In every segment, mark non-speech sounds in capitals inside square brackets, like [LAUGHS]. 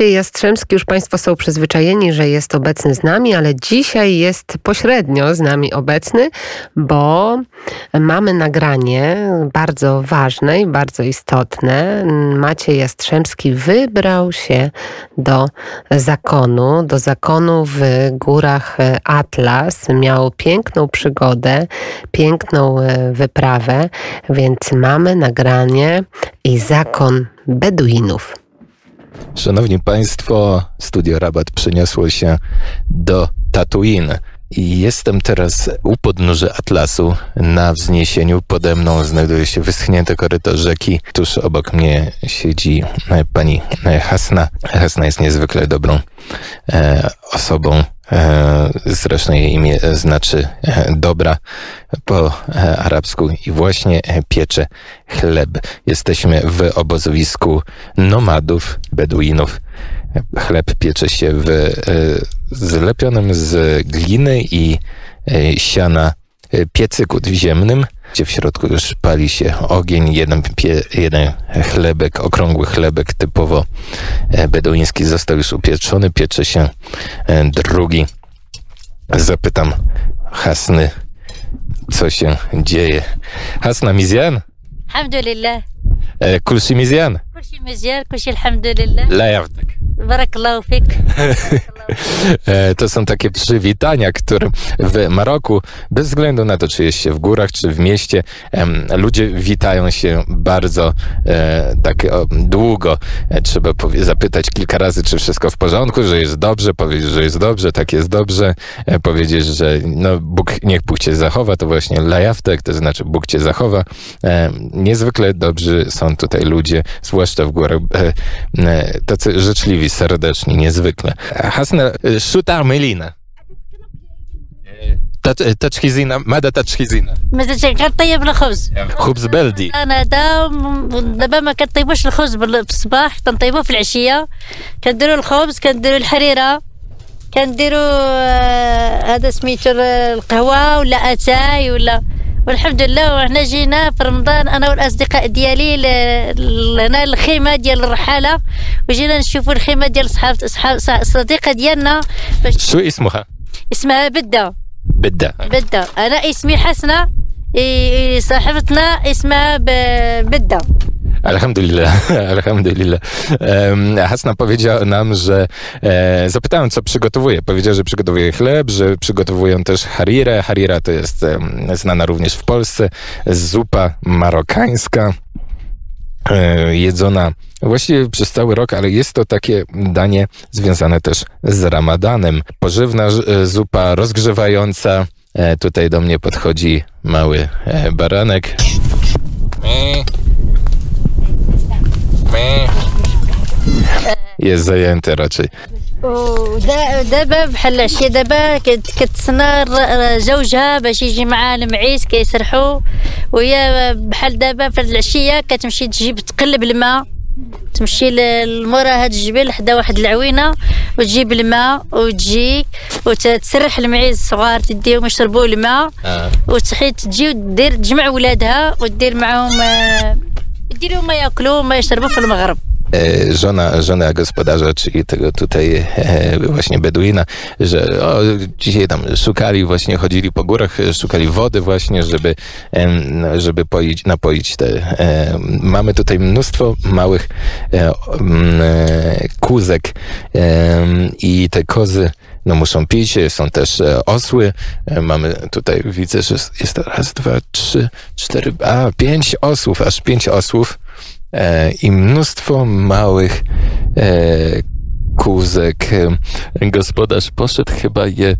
Maciej Jastrzębski, już Państwo są przyzwyczajeni, że jest obecny z nami, ale dzisiaj jest pośrednio z nami obecny, bo mamy nagranie bardzo ważne i bardzo istotne. Maciej Jastrzębski wybrał się do zakonu, do zakonu w górach Atlas. Miał piękną przygodę, piękną wyprawę, więc mamy nagranie i zakon Beduinów. Szanowni Państwo, Studio Rabat przeniosło się do Tatooine. I jestem teraz u podnóży Atlasu na wzniesieniu. Pode mną znajduje się wyschnięte koryto rzeki. Tuż obok mnie siedzi e, pani e, Hasna. Hasna jest niezwykle dobrą e, osobą. E, zresztą jej imię znaczy e, dobra po e, arabsku i właśnie piecze chleb. Jesteśmy w obozowisku nomadów, beduinów. Chleb piecze się w zlepionym z gliny i siana piecyku ziemnym, gdzie w środku już pali się ogień, jeden, pie, jeden chlebek, okrągły chlebek typowo e, beduiński został już upieczony, piecze się e, drugi. Zapytam Hasny, co się dzieje. Hasna Mizjan? Alhamdulillah. E, Kulsi Mizjan? كل شيء مزيان كل شيء الحمد لله لا يعبدك بارك الله فيك [LAUGHS] [LAUGHS] E, To są takie przywitania, które w Maroku, bez względu na to, czy jest się w górach, czy w mieście, em, ludzie witają się bardzo e, tak o, długo. E, Trzeba powie- zapytać kilka razy, czy wszystko w porządku, że jest dobrze, powiedzieć, że jest dobrze, tak jest dobrze, e, powiedzieć, że no, Bóg, niech Bóg cię zachowa, to właśnie lajaftek, to znaczy Bóg cię zachowa. E, Niezwykle dobrzy są tutaj ludzie, zwłaszcza w górach, e, e, tacy życzliwi, serdeczni, niezwykle. Hasna, شو تعملين؟ تجهيزين ماذا تجهيزين؟ مثلا كنطيب الخبز خبز بلدي أنا دا دابا ما كنطيبوش الخبز في الصباح تنطيبوه في العشيه كنديروا الخبز كنديروا الحريره كنديروا هذا سميتو القهوه ولا اتاي ولا والحمد لله وحنا جينا في رمضان أنا والاصدقاء ديالي ل- ل- هنا الخيمه ديال الرحاله وجينا نشوفوا الخيمه ديال صحاب صحاب الصديقه ديالنا. باش شو اسمها؟ اسمها بدة. بدة. أنا اسمي حسنة صاحبتنا اسمها بدة. Alhamdulillah, [LAUGHS] alhamdulillah. Hasna powiedziała nam, że e, zapytałem, co przygotowuje. Powiedział, że przygotowuje chleb, że przygotowują też harirę. Harira to jest znana również w Polsce, zupa marokańska. e, Jedzona właściwie przez cały rok, ale jest to takie danie związane też z ramadanem. Pożywna e, zupa rozgrzewająca. Tutaj do mnie podchodzi mały e, baranek. Jest zajęty raczej. ودابا بحال العشيه دابا كت- كتسنى زوجها باش يجي معاه المعيس كيسرحوا وهي بحال دابا في العشية كتمشي تجيب تقلب الماء تمشي لمورا هاد الجبل حدا واحد العوينة وتجيب الماء وتجي وتسرح المعيز الصغار تديهم يشربوا الماء وتحيد تجي ودير تجمع ولادها ودير معاهم آه، ديرهم ما ياكلوا ما يشربوا في المغرب E, żona, żona gospodarza, czyli tego tutaj e, właśnie Beduina, że o, dzisiaj tam szukali, właśnie chodzili po górach, e, szukali wody właśnie, żeby, em, żeby poić, napoić te. E, mamy tutaj mnóstwo małych e, m, e, kózek e, i te kozy no muszą pić, są też e, osły. E, Mamy tutaj, widzę, że jest raz, dwa, trzy, cztery, a pięć osłów, aż pięć osłów e, i mnóstwo małych e, kózek. E, Gospodarz poszedł chyba je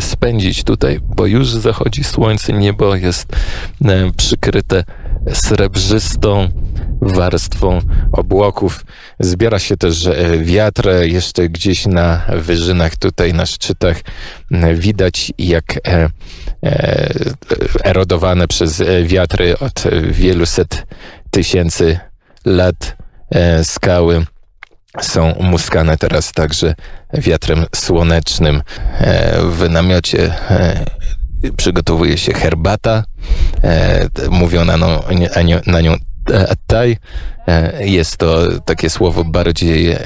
spędzić tutaj, bo już zachodzi słońce, niebo jest e, przykryte srebrzystą warstwą obłoków. Zbiera się też e, wiatr, jeszcze gdzieś na wyżynach, tutaj na szczytach widać jak e, e, erodowane przez wiatry od wielu set tysięcy lat skały są muskane teraz także wiatrem słonecznym. W namiocie przygotowuje się herbata. Mówią na, no, na nią attaj. E, Jest to takie słowo bardziej e,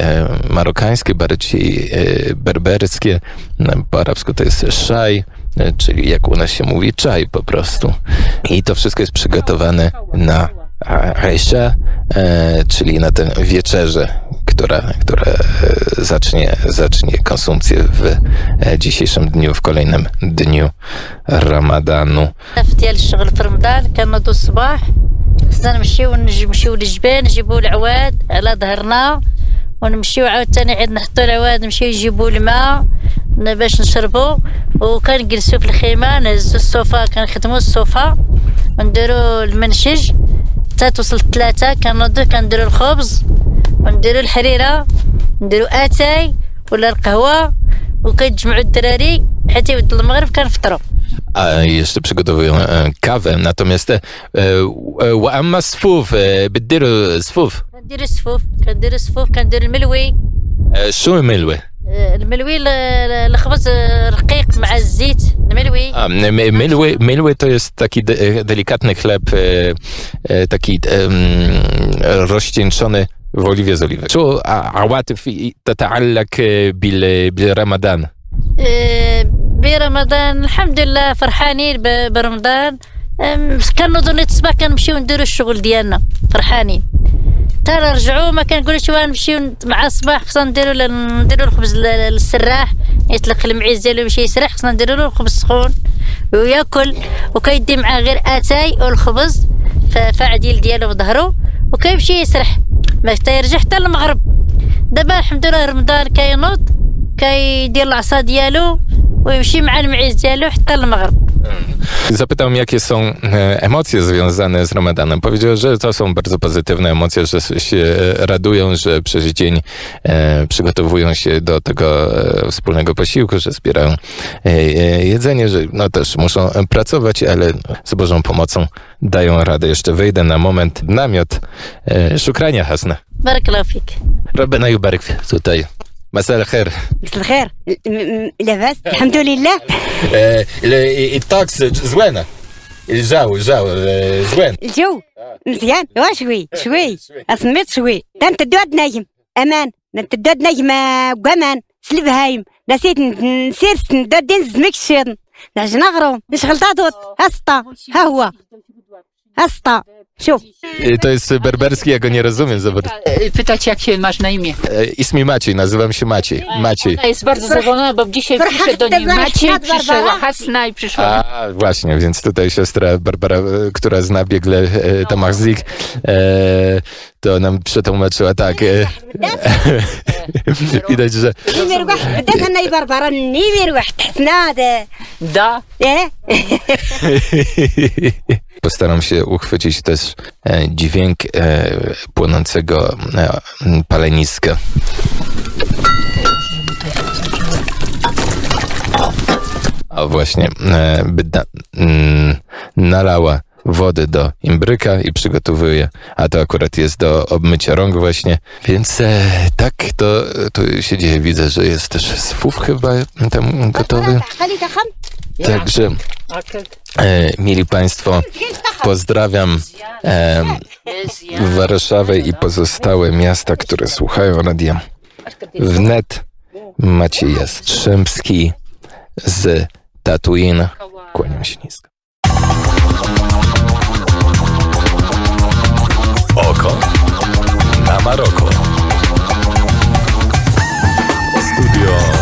marokańskie, bardziej e, berberskie. E, Po arabsku to jest szaj, e, czyli jak u nas się mówi czaj po prostu. I to wszystko jest przygotowane na Aisha, e, czyli na tę wieczerzę, która, która e, zacznie, zacznie konsumpcję w e, dzisiejszym dniu, w kolejnym dniu Ramadanu. خصنا نمشيو نمشيو للجبال نجيبو العواد على ظهرنا ونمشيو عاوتاني عاد نحطو العواد نمشيو نجيبو الماء باش نشربو. وكنجلسو في الخيمة نهزو الصوفا كنخدمو الصوفا ونديرو المنشج. حتى توصل ثلاثة كنوضو كنديرو الخبز ونديرو الحريرة نديرو آتاي ولا القهوة وكيتجمعوا الدراري حتى يبدا المغرب كنفطرو. A jeszcze przygotowują e, kawę, natomiast e, e, وأما الصفوف e, بتديروا صفوف كندير السفوف كندير السفوف كندير الملوي e, شو ملوي؟ آه، الملوي ل- ل- الخبز آه، رقيق مع الزيت الملوي A, m- mylły, mylły to jest taki de, delikatny chleb, e, e, taki em, rozcieńczony w oliwie z oliwek. شو عواطف تتعلق بال- بالرمضان؟ برمضان الحمد لله فرحانين برمضان. كنوضو نيت الصباح كنمشيو نديرو الشغل ديالنا. فرحانين. حتى نرجعو ما كنقولش واه نمشيو مع الصباح خصنا نديرو نديرو الخبز لل- للسراح يطلق المعيز ديالو يمشي يسرح خصنا نديرو له الخبز سخون وياكل. وكيدي معاه غير أتاي والخبز فعديل ديالو في ظهرو وكيمشي يسرح. ما حتى يرجع حتى المغرب. دابا الحمد لله رمضان كينوض كيدير العصا ديالو. ويمشي مع المعيز ديالو حتى المغرب Zapytam, jakie są e, emocje związane z Ramadanem. Powiedział, że to są bardzo pozytywne emocje, że się radują, że przez dzień e, przygotowują się do tego e, wspólnego posiłku, że zbierają e, e, jedzenie, że no też muszą e, pracować, ale z Bożą pomocą dają radę. Jeszcze wejdę na moment. Namiot. E, szukrania hasna. بارك الله فيك ربنا يبارك فيك tutaj. مساء الخير. مساء الخير. لاباس؟ الحمد لله. [LAUGHS] الطقس زوينة. الجو الجو زوين. الجو مزيان. وا شوي شوي. سميت شوي. أنت الدود نايم. أمان. أنت الدود نايم آه، قمان سلب هايم. نسيت نسير ندود نزمك الشيطن نعجن اغرو نشغل تاطوط. هسطا ها هو. Asta. Siu. Y, to jest berberski, ja go nie rozumiem za bardzo. E, pytać, jak się masz na imię? E, Ismi Maciej, nazywam się Maciej. E, Maciej. Ona jest bardzo zadowolona, bo dzisiaj przyszedł do niej Maciej, przyszła Hasna i przyszła... A, właśnie, więc tutaj siostra Barbara, która zna biegle e, Tomach Zik, e, to nam przetłumaczyła tak. E, [LAUGHS] widać, że... Da. [LAUGHS] [LAUGHS] postaram się uchwycić też e, dźwięk e, płonącego e, paleniska. A właśnie, bydna mm, nalała wody do imbryka i przygotowuje, a to akurat jest do obmycia rąk właśnie. Więc e, tak to tu się dzieje. Widzę, że jest też swów chyba tam gotowy. Także E, mili Państwo, pozdrawiam e, Warszawę i pozostałe miasta, które słuchają radia. Wnet Maciej Jastrzębski z Tatuin. Kłaniam się nisko. Oko na Maroko. Studio